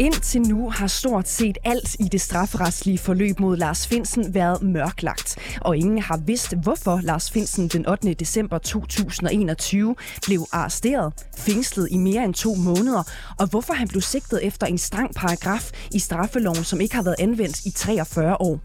Indtil nu har stort set alt i det strafferetslige forløb mod Lars Finsen været mørklagt, og ingen har vidst, hvorfor Lars Finsen den 8. december 2021 blev arresteret, fængslet i mere end to måneder, og hvorfor han blev sigtet efter en streng paragraf i straffeloven, som ikke har været anvendt i 43 år.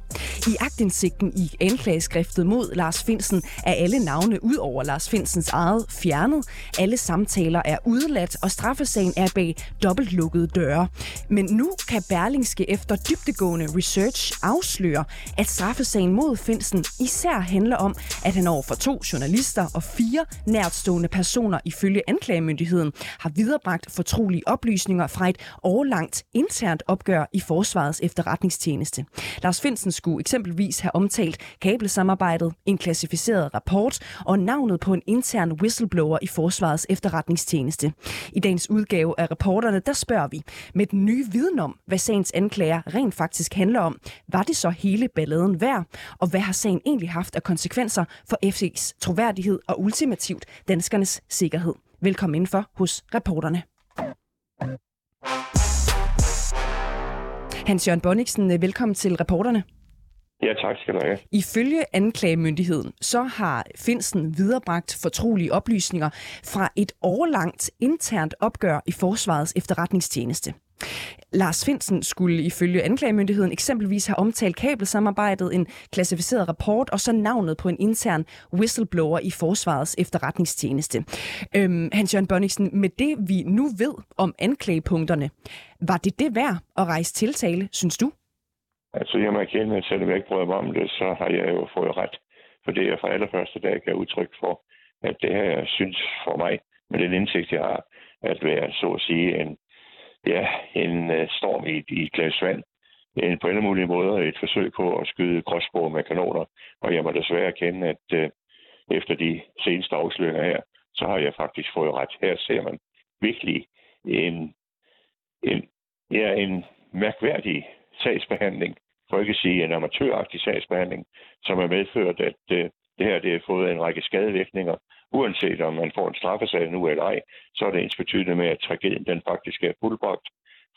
I agtindsigten i anklageskriftet mod Lars Finsen er alle navne ud over Lars Finsens eget fjernet. Alle samtaler er udeladt, og straffesagen er bag dobbeltlukkede døre. Men nu kan Berlingske efter dybtegående research afsløre, at straffesagen mod Finsen især handler om, at han over for to journalister og fire nærtstående personer ifølge anklagemyndigheden har viderebragt fortrolige oplysninger fra et årlangt internt opgør i Forsvarets efterretningstjeneste. Lars Finsen skulle eksempelvis have omtalt kabelsamarbejdet, en klassificeret rapport og navnet på en intern whistleblower i Forsvarets efterretningstjeneste. I dagens udgave af reporterne, der spørger vi med den nye viden om, hvad sagens anklager rent faktisk handler om. Var det så hele balladen værd? Og hvad har sagen egentlig haft af konsekvenser for FC's troværdighed og ultimativt danskernes sikkerhed? Velkommen indenfor hos reporterne. Hans-Jørgen Bonniksen, velkommen til reporterne. Ja, tak skal du have. Ifølge anklagemyndigheden, så har Finsen viderebragt fortrolige oplysninger fra et årlangt internt opgør i Forsvarets efterretningstjeneste. Lars Finsen skulle ifølge anklagemyndigheden eksempelvis have omtalt kabelsamarbejdet, en klassificeret rapport og så navnet på en intern whistleblower i Forsvarets efterretningstjeneste. Øhm, Hans-Jørgen Bonniksen, med det vi nu ved om anklagepunkterne, var det det værd at rejse tiltale, synes du? Altså, jeg må erkende, at selvom jeg ikke bryder mig om det, så har jeg jo fået ret. For det jeg fra allerførste dag gav udtryk for, at det her, synes for mig, med den indsigt, jeg har, at være, så at sige, en ja, en øh, storm i, i et glas vand. En, på alle mulige måder et forsøg på at skyde gråsbord med kanoner. Og jeg må desværre erkende, at øh, efter de seneste afsløringer her, så har jeg faktisk fået ret. Her ser man virkelig en, en, ja, en mærkværdig sagsbehandling, for ikke at sige en amatøragtig sagsbehandling, som har medført, at øh, det her det har fået en række skadevirkninger, uanset om man får en straffesag nu eller ej, så er det ens betydende med, at tragedien den faktisk er fuldbragt,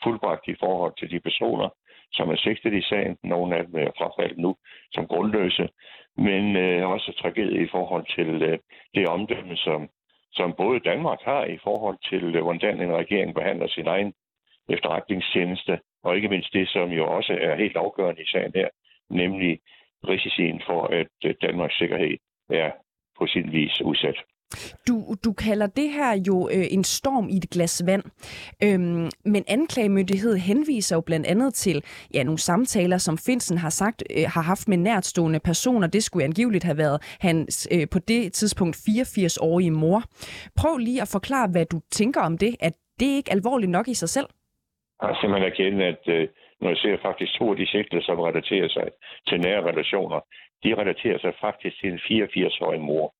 fuldbragt i forhold til de personer, som er sigtet i sagen. Nogle af dem er frafaldet nu som grundløse, men øh, også tragedie i forhold til øh, det omdømme, som, som både Danmark har i forhold til, øh, hvordan en regering behandler sin egen efterretningstjeneste, og ikke mindst det, som jo også er helt afgørende i sagen her, nemlig risicien for, at øh, Danmarks sikkerhed er på sin vis udsat. Du, du kalder det her jo øh, en storm i et glas vand, øhm, men anklagemyndighed henviser jo blandt andet til ja, nogle samtaler, som Finsen har sagt øh, har haft med nærtstående personer. Det skulle angiveligt have været hans øh, på det tidspunkt 84-årige mor. Prøv lige at forklare, hvad du tænker om det. At det ikke alvorligt nok i sig selv? Jeg har simpelthen erkendt, at øh, når jeg ser faktisk to af de sigtede, som relaterer sig til nære relationer, de relaterer sig faktisk til en 84-årig mor.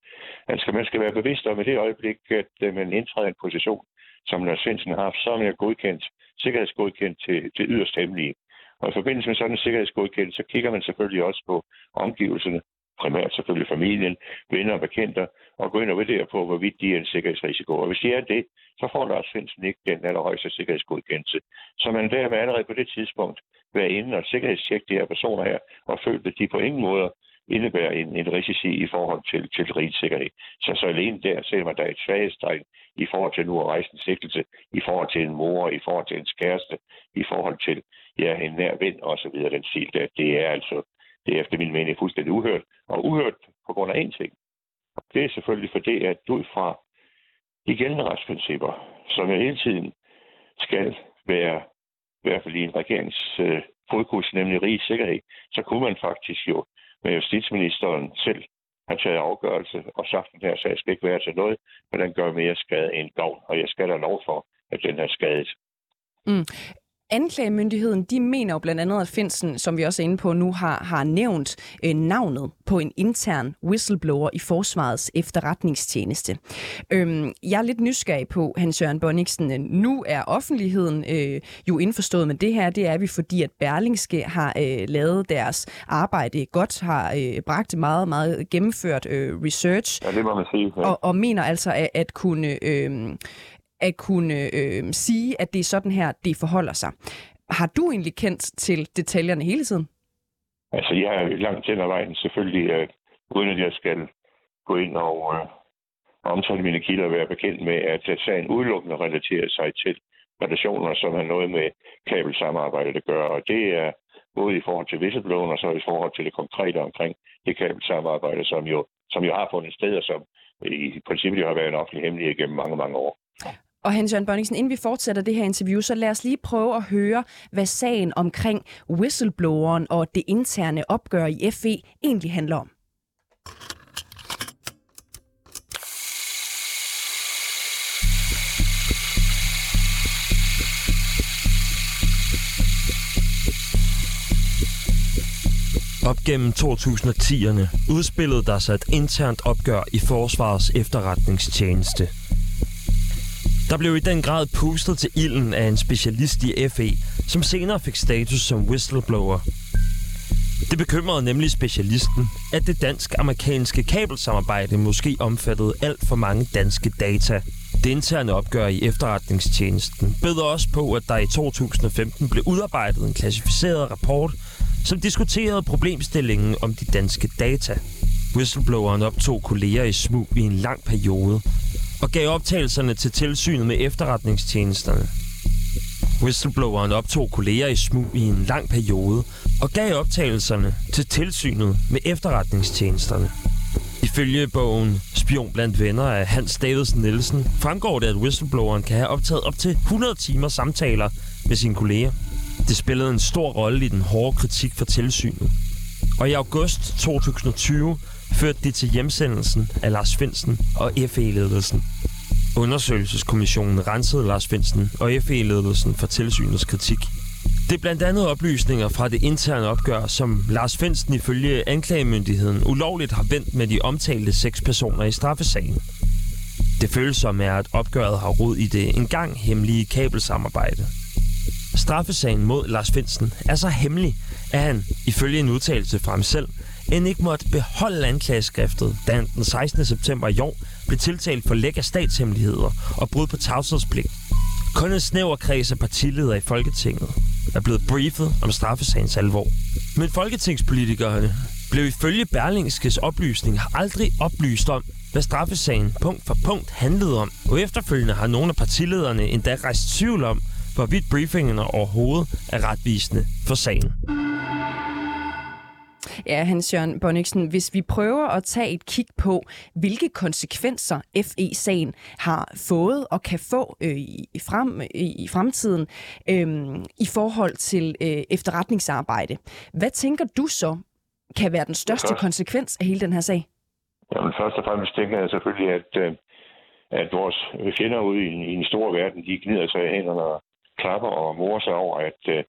Altså man skal være bevidst om i det øjeblik, at øh, man indtræder en position, som Lars Svendsen har haft, så er man godkendt, sikkerhedsgodkendt til, til yderst hemmelige. Og i forbindelse med sådan en sikkerhedsgodkendelse, så kigger man selvfølgelig også på omgivelserne, primært selvfølgelig familien, venner og bekendte, og gå ind og vurdere på, hvorvidt de er en sikkerhedsrisiko. Og hvis de er det, så får Lars Svendsen ikke den allerhøjeste sikkerhedsgodkendelse. Så man der allerede på det tidspunkt være inde og sikkerhedstjekke de her personer her, og føle, at de på ingen måde indebærer en, en risici i forhold til, til rigets sikkerhed. Så, så alene der selvom der er et svaghedstegn i forhold til nu at rejse en sigtelse, i forhold til en mor, i forhold til en kæreste, i forhold til ja, en nær ven og så videre. Den stil der, det er altså, det er efter min mening fuldstændig uhørt. Og uhørt på grund af én ting. Det er selvfølgelig fordi, at ud fra de gældende retsprincipper, som jeg hele tiden skal være, i hvert fald i en regerings øh, fodkurs, nemlig rigets sikkerhed, så kunne man faktisk jo med justitsministeren selv har taget afgørelse og sagt, at den her sag skal ikke være til noget, men den gør mere skade end gavn, og jeg skal da lov for, at den er skadet. Mm. Anklagemyndigheden de mener jo blandt andet, at Finsen, som vi også er inde på nu, har, har nævnt øh, navnet på en intern whistleblower i Forsvarets efterretningstjeneste. Øhm, jeg er lidt nysgerrig på, Hans Jørgen Bonniksen. Nu er offentligheden øh, jo indforstået med det her. Det er vi, fordi at Berlingske har øh, lavet deres arbejde godt, har øh, bragt meget, meget gennemført øh, research. Ja, det må man sige. Ja. Og, og mener altså at, at kunne øh, at kunne øh, sige, at det er sådan her, det forholder sig. Har du egentlig kendt til detaljerne hele tiden? Altså, jeg er langt hen ad vejen selvfølgelig, øh, uden at jeg skal gå ind og øh, omtale mine kilder og være bekendt med, at sagen udelukkende relaterer sig til relationer, som har noget med kabelsamarbejde at gøre. Og det er både i forhold til whistleblowing og så i forhold til det konkrete omkring det kabelsamarbejde, som jo, som jo har fundet sted, og som i princippet jo har været en offentlig hemmelighed gennem mange, mange år. Og Hans Jørgen Bonningsen, inden vi fortsætter det her interview, så lad os lige prøve at høre, hvad sagen omkring whistlebloweren og det interne opgør i FE egentlig handler om. Op gennem 2010'erne udspillede der sig et internt opgør i Forsvarets efterretningstjeneste – der blev i den grad pustet til ilden af en specialist i FE, som senere fik status som whistleblower. Det bekymrede nemlig specialisten, at det dansk-amerikanske kabelsamarbejde måske omfattede alt for mange danske data. Det interne opgør i efterretningstjenesten bød også på, at der i 2015 blev udarbejdet en klassificeret rapport, som diskuterede problemstillingen om de danske data. Whistlebloweren optog kolleger i smug i en lang periode, og gav optagelserne til tilsynet med efterretningstjenesterne. Whistlebloweren optog kolleger i smug i en lang periode og gav optagelserne til tilsynet med efterretningstjenesterne. Ifølge bogen Spion blandt venner af Hans Davidsen Nielsen fremgår det, at whistlebloweren kan have optaget op til 100 timer samtaler med sine kolleger. Det spillede en stor rolle i den hårde kritik for tilsynet. Og i august 2020 førte det til hjemsendelsen af Lars Finsen og FE-ledelsen. Undersøgelseskommissionen rensede Lars Finsen og FE-ledelsen for tilsynets kritik. Det er blandt andet oplysninger fra det interne opgør, som Lars Finsen ifølge anklagemyndigheden ulovligt har vendt med de omtalte seks personer i straffesagen. Det føles som er, at opgøret har rod i det engang hemmelige kabelsamarbejde. Straffesagen mod Lars Finsen er så hemmelig, at han, ifølge en udtalelse fra ham selv, end ikke måtte beholde anklageskriftet, da han den 16. september i år blev tiltalt for læk af statshemmeligheder og brud på tavshedspligt. Kun en snæver kreds af partiledere i Folketinget er blevet briefet om straffesagens alvor. Men folketingspolitikerne blev ifølge Berlingskes oplysning aldrig oplyst om, hvad straffesagen punkt for punkt handlede om, og efterfølgende har nogle af partilederne endda rejst tvivl om, hvorvidt briefingerne overhovedet er retvisende for sagen. Ja, Hans Jørgen Bonniksen, hvis vi prøver at tage et kig på, hvilke konsekvenser FE-sagen har fået og kan få øh, i, frem, i fremtiden øh, i forhold til øh, efterretningsarbejde. Hvad tænker du så kan være den største konsekvens af hele den her sag? Jamen, først og fremmest tænker jeg selvfølgelig, at, øh, at vores fjender ude i, i en stor verden, de gnider sig i hænderne og klapper og morer sig over, at, øh,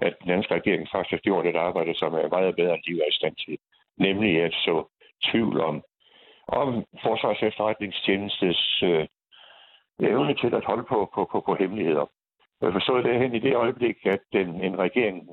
at den danske regering faktisk har gjort et arbejde, som er meget bedre, end de var i stand til. Nemlig at så tvivl om, om Forsvars efterretningstjenestes øh, evne til at holde på, på, på, på hemmeligheder. Jeg forstod det hen i det øjeblik, at den, en regering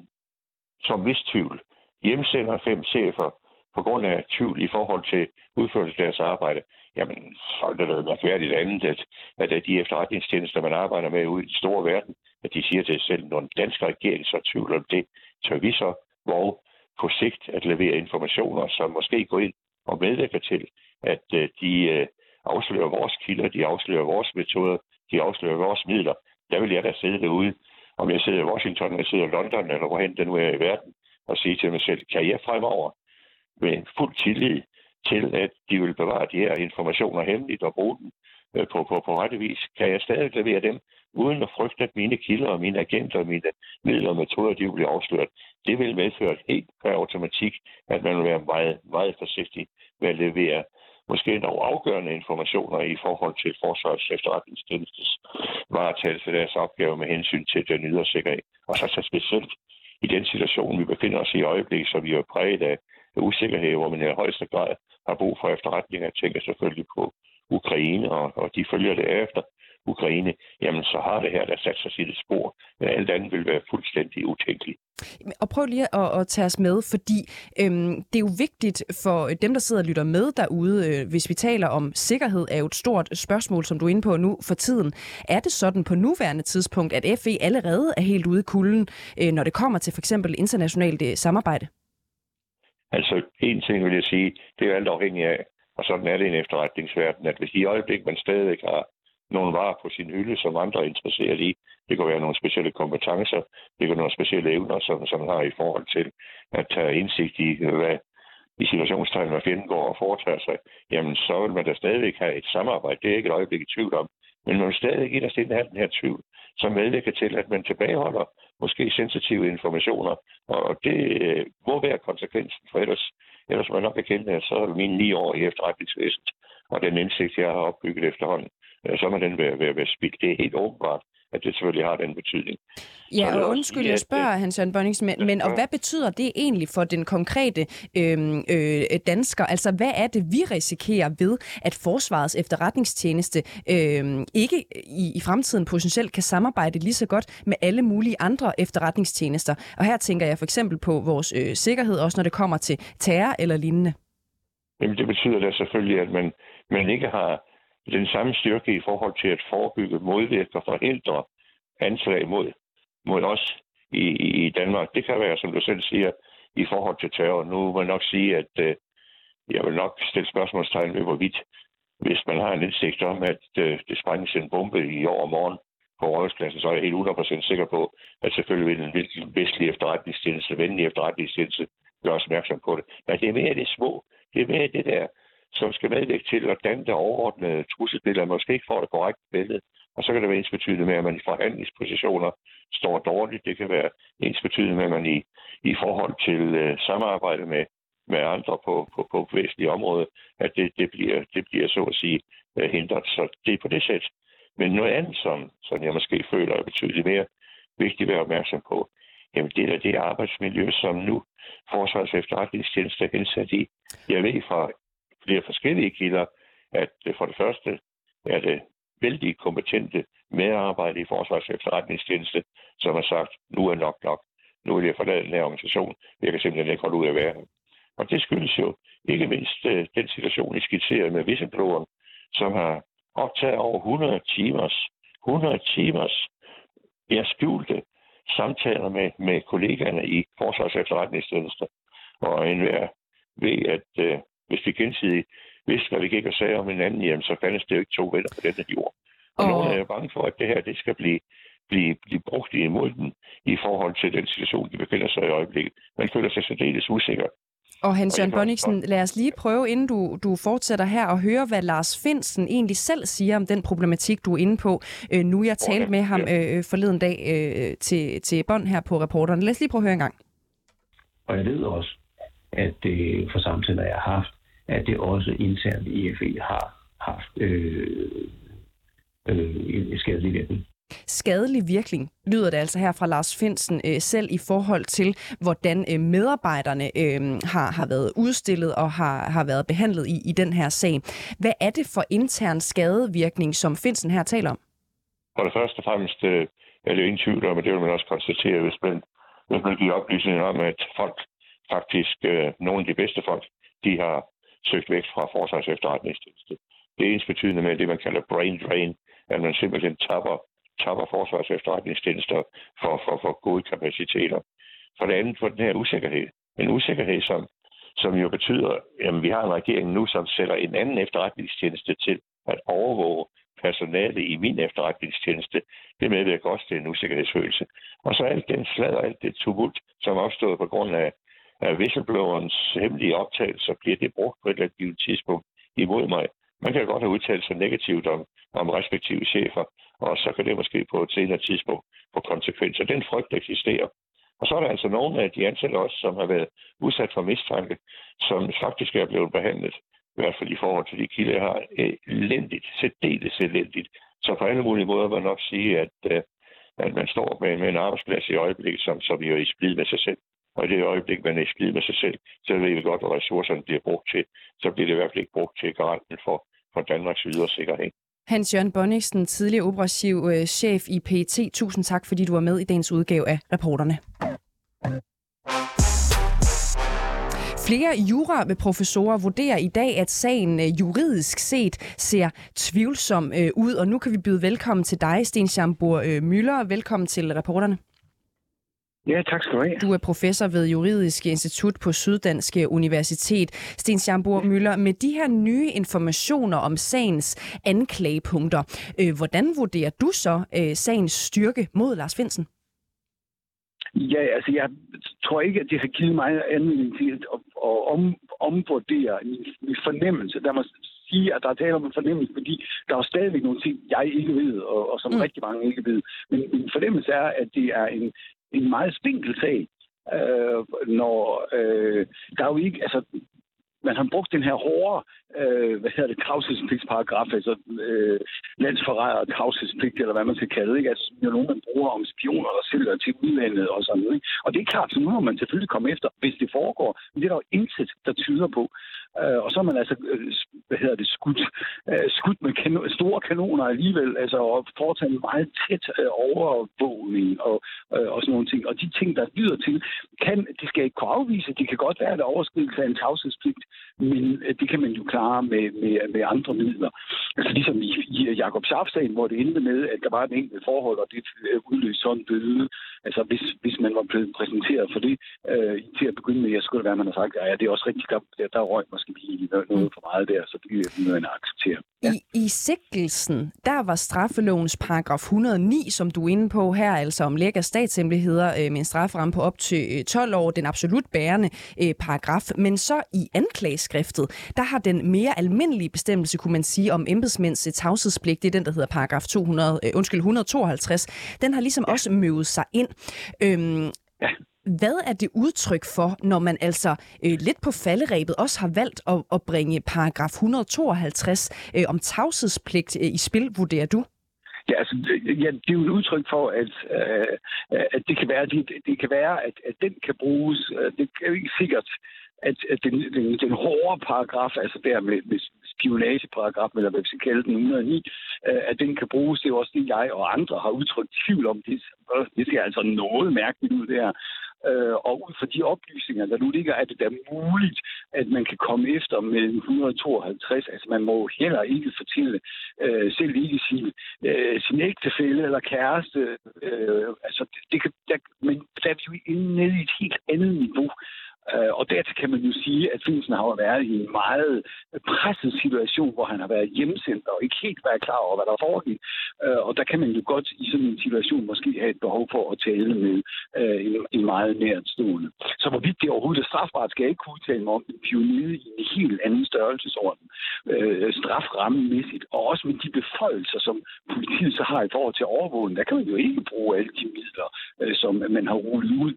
som vis tvivl hjemsender fem chefer på grund af tvivl i forhold til udførelse af deres arbejde, jamen, så er det da mærkværdigt andet, at, at de efterretningstjenester, man arbejder med ude i den store verden, at de siger til sig selv, når den danske regering så tvivler om det, så vi så hvor på sigt at levere informationer, som måske går ind og medvirker til, at øh, de øh, afslører vores kilder, de afslører vores metoder, de afslører vores midler. Der vil jeg da sidde derude, om jeg sidder i Washington, eller jeg sidder i London, eller hvorhen det nu er i verden, og sige til mig selv, kan jeg fremover med fuld tillid til, at de vil bevare de her informationer hemmeligt og bruge dem øh, på, på, på rette vis, kan jeg stadig levere dem, uden at frygte, at mine kilder og mine agenter og mine midler og metoder, de vil blive afsløret. Det vil medføre helt per automatik, at man vil være meget, meget forsigtig med at levere måske nogle afgørende informationer i forhold til Forsvarets efterretningstjenestes varetagelse af deres opgave med hensyn til den ydre sikkerhed. Og så, så specielt i den situation, vi befinder os i i øjeblikket, så vi er præget af usikkerhed, hvor man i højeste grad har brug for efterretninger. Jeg tænker selvfølgelig på Ukraine og, og de følger det efter. Ukraine, jamen så har det her der sat sig sit spor. Men alt andet vil være fuldstændig utænkeligt. Og prøv lige at, at tage os med, fordi øhm, det er jo vigtigt for dem, der sidder og lytter med derude, øh, hvis vi taler om sikkerhed, er jo et stort spørgsmål, som du er inde på nu for tiden. Er det sådan på nuværende tidspunkt, at FE allerede er helt ude i kulden, øh, når det kommer til for eksempel internationalt øh, samarbejde? Altså, en ting vil jeg sige, det er alt afhængigt af, og sådan er det i en efterretningsverden, at hvis i øjeblik man stadig har nogle varer på sin hylde, som andre er interesseret i. Det kan være nogle specielle kompetencer, det kan være nogle specielle evner, som, som har i forhold til at tage indsigt i, hvad i situationstegn, hvad fjenden går og foretager sig, jamen så vil man da stadigvæk have et samarbejde. Det er ikke et øjeblik i tvivl om. Men man vil stadig inderst inden have den her tvivl, som medvirker til, at man tilbageholder måske sensitive informationer. Og det øh, må være konsekvensen, for ellers, ellers man nok erkende, at så er mine ni år i efterretningsvæsenet, og den indsigt, jeg har opbygget efterhånden, så må den være, være, være spild. Det er helt åbenbart, at det selvfølgelig har den betydning. Ja, og undskyld, jeg spørger, Hans Jørgen Bonnings, men, men og hvad betyder det egentlig for den konkrete øh, øh, dansker? Altså, hvad er det, vi risikerer ved, at Forsvarets efterretningstjeneste øh, ikke i, i fremtiden potentielt kan samarbejde lige så godt med alle mulige andre efterretningstjenester? Og her tænker jeg for eksempel på vores øh, sikkerhed, også når det kommer til terror eller lignende. Jamen, det betyder da selvfølgelig, at man, man ikke har den samme styrke i forhold til at forebygge, modvirke og forhindre anslag mod, mod os i, i Danmark. Det kan være, som du selv siger, i forhold til terror. Nu vil jeg nok sige, at øh, jeg vil nok stille spørgsmålstegn ved, hvorvidt, hvis man har en indsigt om, at øh, det sprænges en bombe i år og morgen på rådhuspladsen, så er jeg helt 100% sikker på, at selvfølgelig vil en vestlig efterretningstjeneste, venlig efterretningstjeneste, gøre os opmærksom på det. Men det er mere det små. Det er mere det der som skal medvirke til at danne det overordnede trusselbillede, måske ikke får det korrekte billede. Og så kan det være ens betydende med, at man i forhandlingspositioner står dårligt. Det kan være ens betydende med, at man i, i forhold til øh, samarbejde med, med andre på, på, på væsentlige områder, at det, det, bliver, det bliver så at sige øh, hindret. Så det er på det sæt. Men noget andet, som, som jeg måske føler er betydeligt mere vigtigt at være opmærksom på, jamen det er det arbejdsmiljø, som nu Forsvars efterretningstjeneste er hensat i. Jeg ved fra flere forskellige kilder, at øh, for det første er det vældig kompetente medarbejdere i Forsvars efterretningstjeneste, som har sagt, nu er nok nok. Nu vil jeg forlade den her organisation. Jeg kan simpelthen ikke holde ud af at være her. Og det skyldes jo ikke mindst øh, den situation, I skitserede med whistlebloweren, som har optaget over 100 timers, 100 timers jeg skjulte samtaler med, med kollegaerne i Forsvars efterretningstjeneste. Og enhver ved, at øh, hvis vi gensidigt vidste, hvad vi gik og sagde om hinanden, jamen, så fandtes det jo ikke to venner på denne jord. Og, og... nogen er jo bange for, at det her det skal blive, blive, blive brugt imod den i forhold til den situation, de befinder sig i øjeblikket. Man føler sig særdeles usikker. Og Hans Jørgen Bonniksen, lad os lige prøve, inden du, du fortsætter her, at høre, hvad Lars Finsen egentlig selv siger om den problematik, du er inde på. Øh, nu jeg talt med ham øh, forleden dag øh, til, til bånd her på reporteren. Lad os lige prøve at høre en gang. Og jeg ved også, at øh, for samtaler, jeg har haft, at det også internt i FE har haft øh, øh, en skadelig virkning. Skadelig virkning lyder det altså her fra Lars Finsen øh, selv i forhold til, hvordan øh, medarbejderne øh, har, har været udstillet og har, har været behandlet i, i den her sag. Hvad er det for intern skadevirkning, som Finsen her taler om? For det første og fremmest øh, er det jo ingen tvivl om, og det vil man også konstatere, hvis man, hvis man giver oplysninger om, at folk faktisk, øh, nogle af de bedste folk, de har søgt væk fra forsvars efterretningstjeneste. Det er ens betydende med det, man kalder brain drain, at man simpelthen tapper, tapper forsvars efterretningstjenester for, for, for gode kapaciteter. For det andet for den her usikkerhed. En usikkerhed, som, som jo betyder, at vi har en regering nu, som sætter en anden efterretningstjeneste til at overvåge personale i min efterretningstjeneste. Det medvirker også til en usikkerhedsfølelse. Og så alt den slad og alt det tumult, som er opstået på grund af af whistleblowerens hemmelige optagelser, bliver det brugt på et eller andet tidspunkt imod mig. Man kan godt have udtalt sig negativt om, om respektive chefer, og så kan det måske på et senere tidspunkt få konsekvenser. Den frygt eksisterer. Og så er der altså nogle af de ansatte også, som har været udsat for mistanke, som faktisk er blevet behandlet i hvert fald i forhold til de kilder, jeg har, elendigt, særdeles elendigt. Så på alle mulige måder vil man nok sige, at, øh, at man står med, med en arbejdsplads i øjeblikket, som, som jo er i splid med sig selv. Og i det øjeblik, man er i skid med sig selv, så ved vi godt, hvad ressourcerne bliver brugt til. Så bliver det i hvert fald ikke brugt til garanten for, for Danmarks videre sikkerhed. Hans Jørgen Bonniksen, tidligere operativ øh, chef i PET. Tusind tak, fordi du var med i dagens udgave af Reporterne. Flere juraprofessorer vurderer i dag, at sagen øh, juridisk set ser tvivlsom øh, ud, og nu kan vi byde velkommen til dig, Sten Schambur øh, Møller. Velkommen til reporterne. Ja, tak skal du have. Du er professor ved Juridisk Institut på Syddanske Universitet. Sten Schambur Møller, med de her nye informationer om sagens anklagepunkter, hvordan vurderer du så sagens styrke mod Lars Finsen? Ja, altså jeg tror ikke, at det har givet mig anledning til at, at om, omvurdere min, min fornemmelse. Der må sige, at der er tale om en fornemmelse, fordi der er stadigvæk nogle ting, jeg ikke ved, og, og som mm. rigtig mange ikke ved. Men min fornemmelse er, at det er en, en meget spinkel sag, øh, når øh, der er jo ikke, altså man har brugt den her hårde, øh, hvad hedder det, tavshedspligtsparagraf, altså øh, landsforræder og tavshedspligt, eller hvad man skal kalde det, ikke? Altså, det er nogen, man bruger om spioner, der sælger til udlandet og sådan noget. Ikke? Og det er klart, så nu må man selvfølgelig komme efter, hvis det foregår, men det er der jo intet, der tyder på. Øh, og så er man altså, øh, hvad hedder det, skudt, øh, skudt med kan- store kanoner alligevel, altså og foretaget en meget tæt øh, overvågning og, øh, og sådan nogle ting. Og de ting, der lyder til, kan, det skal ikke kunne afvise, det kan godt være, at der overskridelse af en tavshedspligt, men øh, det kan man jo klare med, med, med andre midler. Altså ligesom i, i Jakob Schaff-sagen, hvor det endte med, at der var en enkelt forhold, og det øh, udløste sådan en bøde. Altså hvis, hvis man var blevet præsenteret for det øh, til at begynde med, jeg skulle være, man har sagt, ja, det er også rigtig godt, der, der røg måske lige noget for meget der, så det er noget, man accepterer. Ja. I, I sigtelsen, der var straffelovens paragraf 109, som du er inde på her, altså om lækker statshemmeligheder øh, med en strafferamme på op til 12 år, den absolut bærende øh, paragraf. Men så i anklageskriftet, der har den mere almindelige bestemmelse, kunne man sige, om embedsmænds tavshedspligt, det er den, der hedder paragraf 200, øh, undskyld, 152, den har ligesom ja. også møvet sig ind. Øhm, ja. Hvad er det udtryk for, når man altså øh, lidt på falderæbet også har valgt at, at bringe paragraf 152 øh, om tavshedspligt øh, i spil, vurderer du? Ja, altså, ja, det er jo et udtryk for, at, øh, øh at det kan være, det, det kan være at, at den kan bruges. Øh, det er jo ikke sikkert, at, at den, den, den hårde paragraf, altså der med, med spionageparagraf, eller hvad vi skal kalde den 109, øh, at den kan bruges. Det er også det, jeg og andre har udtrykt tvivl om. Det, det ser altså noget mærkeligt ud der. Øh, og ud fra de oplysninger, der nu ligger, er det da muligt, at man kan komme efter med 152. Altså man må heller ikke fortælle, øh, selv ikke sin, øh, sin ægtefælle eller kæreste. Øh, altså det kan, der, men der er vi jo nede i et helt andet niveau. Øh, og dertil kan man jo sige, at Finsen har været i en meget presset situation, hvor han har været hjemsendt og ikke helt været klar over, hvad der foregik. Øh, og der kan man jo godt i sådan en situation måske have et behov for at tale med øh, en, en meget nærtstående. Så hvorvidt det overhovedet er strafbart, skal jeg ikke kunne udtale mig om. En er i en helt anden størrelsesorden. Øh, straframmemæssigt, og også med de beføjelser, som politiet så har i forhold til overvågning, der kan man jo ikke bruge alle de midler, som man har rullet ud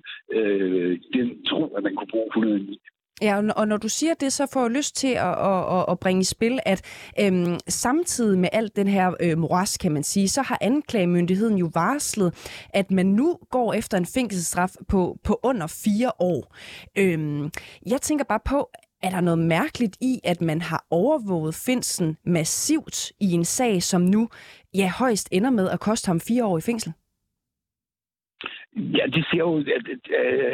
i den tro, at man kunne bruge 109. Ja, og når du siger det, så får jeg lyst til at, at, at bringe i spil, at øhm, samtidig med alt den her øh, moras, kan man sige, så har anklagemyndigheden jo varslet, at man nu går efter en fængselsstraf på, på under fire år. Øhm, jeg tænker bare på, er der noget mærkeligt i, at man har overvåget Finsen massivt i en sag, som nu ja, højst ender med at koste ham fire år i fængsel? Ja, det ser jo, at, at,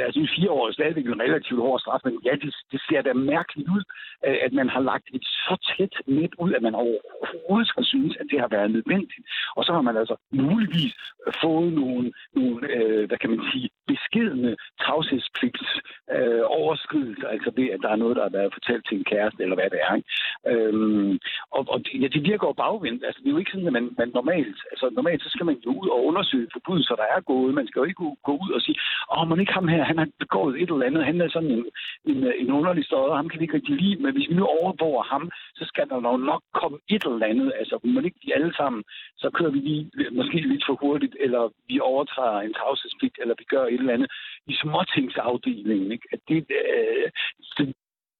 at synes, fire år er stadigvæk en relativt hård straf, men ja, det, det ser da mærkeligt ud, øh, at man har lagt et så tæt net ud, at man overhovedet skal synes, at det har været nødvendigt. Og så har man altså muligvis fået nogle, nogle øh, hvad kan man sige, beskedende tavshedspligts øh, overskridelser, altså ved, at der er noget, der har været fortalt til en kæreste, eller hvad det er. Ikke? Øhm, og og det, ja, det virker jo bagvendt. Altså, det er jo ikke sådan, at man, man normalt, altså normalt så skal man jo ud og undersøge forbrydelser, der er gået. Man skal jo ikke gå ud og sige, åh, man ikke ham her, han har begået et eller andet, han er sådan en, en, en underlig støder, ham kan vi ikke rigtig lide, men hvis vi nu overvåger ham, så skal der nok komme et eller andet, altså man ikke alle sammen, så kører vi lige måske lidt for hurtigt, eller vi overtræder en tavshedspligt, eller vi gør et eller andet i småtingsafdelingen. Ikke? At det, øh, det,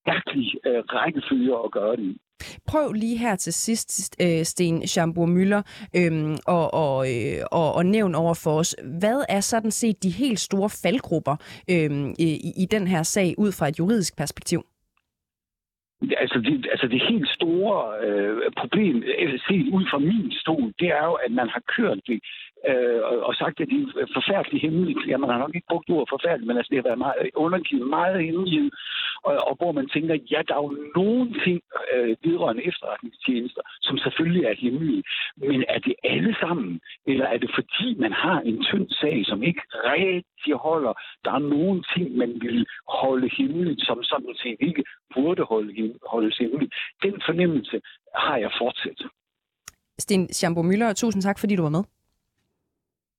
mærkelig øh, rækkefølge at gøre det i. Prøv lige her til sidst, øh, Sten Schamburg Møller, øhm, og, og, øh, og, og nævn over for os, hvad er sådan set de helt store faldgrupper øhm, i, i den her sag ud fra et juridisk perspektiv? Altså det, altså det helt store øh, problem, øh, set ud fra min stol, det er jo, at man har kørt det øh, og sagt, at det er forfærdeligt hemmeligt. Ja, man har nok ikke brugt ordet forfærdeligt, men altså, det har været meget, undergivet meget hemmeligt, Og, og hvor man tænker, ja, der er jo nogle ting øh, vedrørende efterretningstjenester, som selvfølgelig er hemmelige. Men er det alle sammen? Eller er det fordi, man har en tynd sag, som ikke rigtig holder? Der er nogle ting, man vil holde hemmeligt, som sådan set ikke burde holde, holdes hemmeligt. Den fornemmelse har jeg fortsat. Sten Schambo Møller, tusind tak, fordi du var med.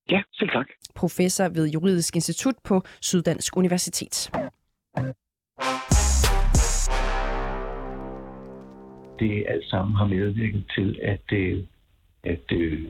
Ja, selv tak. Professor ved Juridisk Institut på Syddansk Universitet. Det alt sammen har medvirket til, at, øh, at, øh,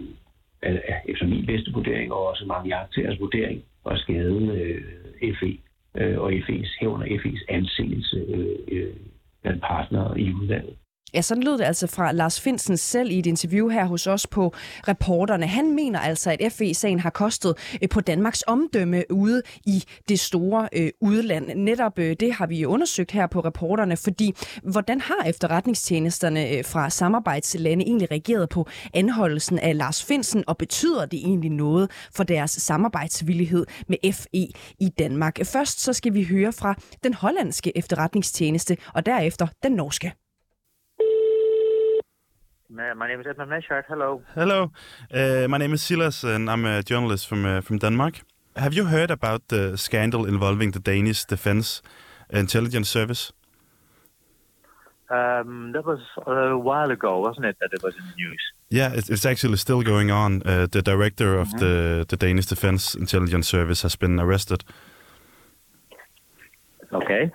at, at efter min bedste vurdering, og også mange jagtagers vurdering, og skade øh, FE øh, og FE's hævn og FE's anseelse øh, øh, blandt partnere i udlandet. Ja, sådan lød det altså fra Lars Finsen selv i et interview her hos os på reporterne. Han mener altså, at FE-sagen har kostet øh, på Danmarks omdømme ude i det store øh, udland. Netop øh, det har vi undersøgt her på reporterne, fordi hvordan har efterretningstjenesterne øh, fra samarbejdslande egentlig reageret på anholdelsen af Lars Finsen, og betyder det egentlig noget for deres samarbejdsvillighed med FE i Danmark? Først så skal vi høre fra den hollandske efterretningstjeneste, og derefter den norske. My name is Edmund Meschart. Hello. Hello. Uh, my name is Silas, and I'm a journalist from uh, from Denmark. Have you heard about the scandal involving the Danish Defense Intelligence Service? Um, that was a while ago, wasn't it? That it was in the news. Yeah, it's, it's actually still going on. Uh, the director of mm -hmm. the the Danish Defense Intelligence Service has been arrested. Okay.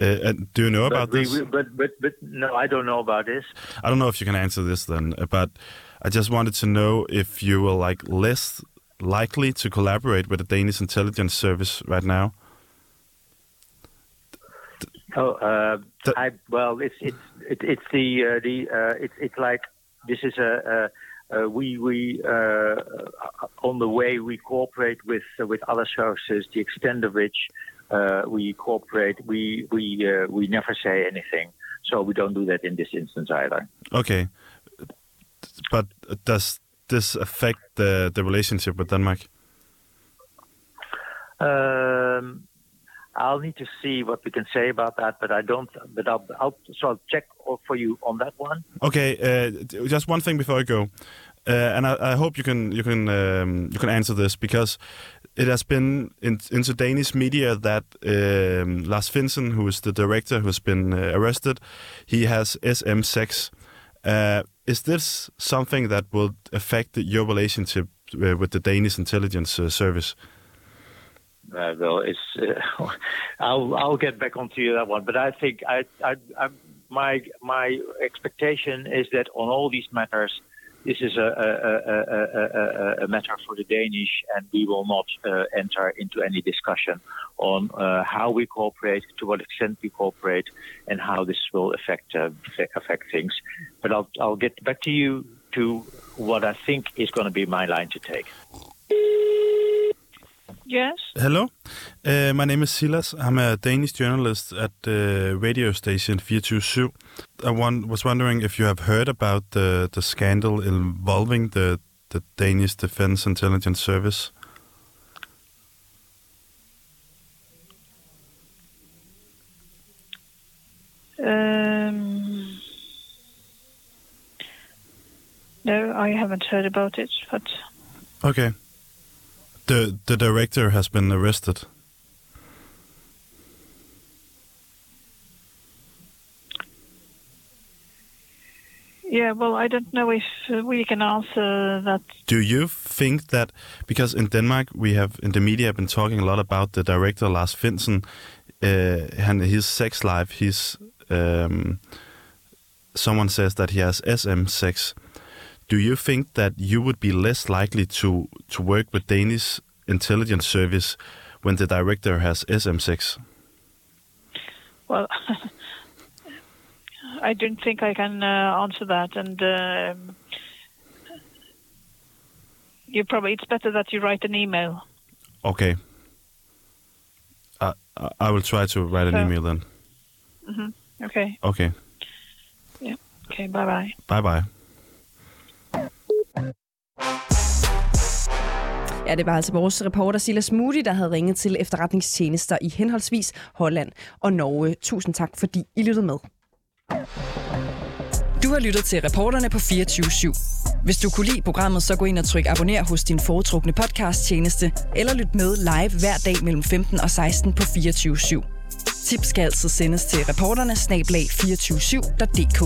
Uh, do you know but about we, this? We, but, but, but no, I don't know about this. I don't know if you can answer this then, uh, but I just wanted to know if you were like less likely to collaborate with the Danish intelligence service right now. Oh, uh, I well, it's it's it, it's the uh, the uh, it's it's like this is a. Uh, we we uh, on the way we cooperate with uh, with other services, the extent of which uh, we cooperate. We we uh, we never say anything, so we don't do that in this instance either. Okay, but does this affect the the relationship with Denmark? Um, I'll need to see what we can say about that, but I don't. But I'll, I'll so I'll check for you on that one. Okay, uh, just one thing before I go, uh, and I, I, hope you can you can um, you can answer this because it has been in, into Danish media that um, Lars Finsen, who is the director who has been uh, arrested, he has SM6. Uh, is this something that will affect your relationship uh, with the Danish intelligence uh, service? Uh, well, it's. Uh, I'll I'll get back onto you that one, but I think I, I, I my my expectation is that on all these matters, this is a, a, a, a, matter for the Danish, and we will not uh, enter into any discussion on uh, how we cooperate, to what extent we cooperate, and how this will affect uh, affect things. But I'll I'll get back to you to what I think is going to be my line to take. Yes. Hello, uh, my name is Silas. I'm a Danish journalist at the radio station 427. I was wondering if you have heard about the, the scandal involving the, the Danish Defense Intelligence Service. Um, no, I haven't heard about it, but... Okay. The the director has been arrested. Yeah, well, I don't know if we can answer that. Do you think that because in Denmark we have in the media been talking a lot about the director Lars Finsen uh, and his sex life? He's um, someone says that he has SM sex. Do you think that you would be less likely to to work with Danish intelligence service when the director has SM6? Well, I don't think I can uh, answer that, and um you probably it's better that you write an email. Okay. I, I- will try to write an So- email then. hmm Okay. Okay. Yeah. Okay. Bye bye. Bye bye. Ja, det var altså vores reporter Silas Moody, der havde ringet til efterretningstjenester i henholdsvis Holland og Norge. Tusind tak, fordi I lyttede med. Du har lyttet til reporterne på 24 /7. Hvis du kunne lide programmet, så gå ind og tryk abonner hos din foretrukne podcast-tjeneste, eller lyt med live hver dag mellem 15 og 16 på 24 /7. Tips skal altid sendes til reporterne snablag 247.dk.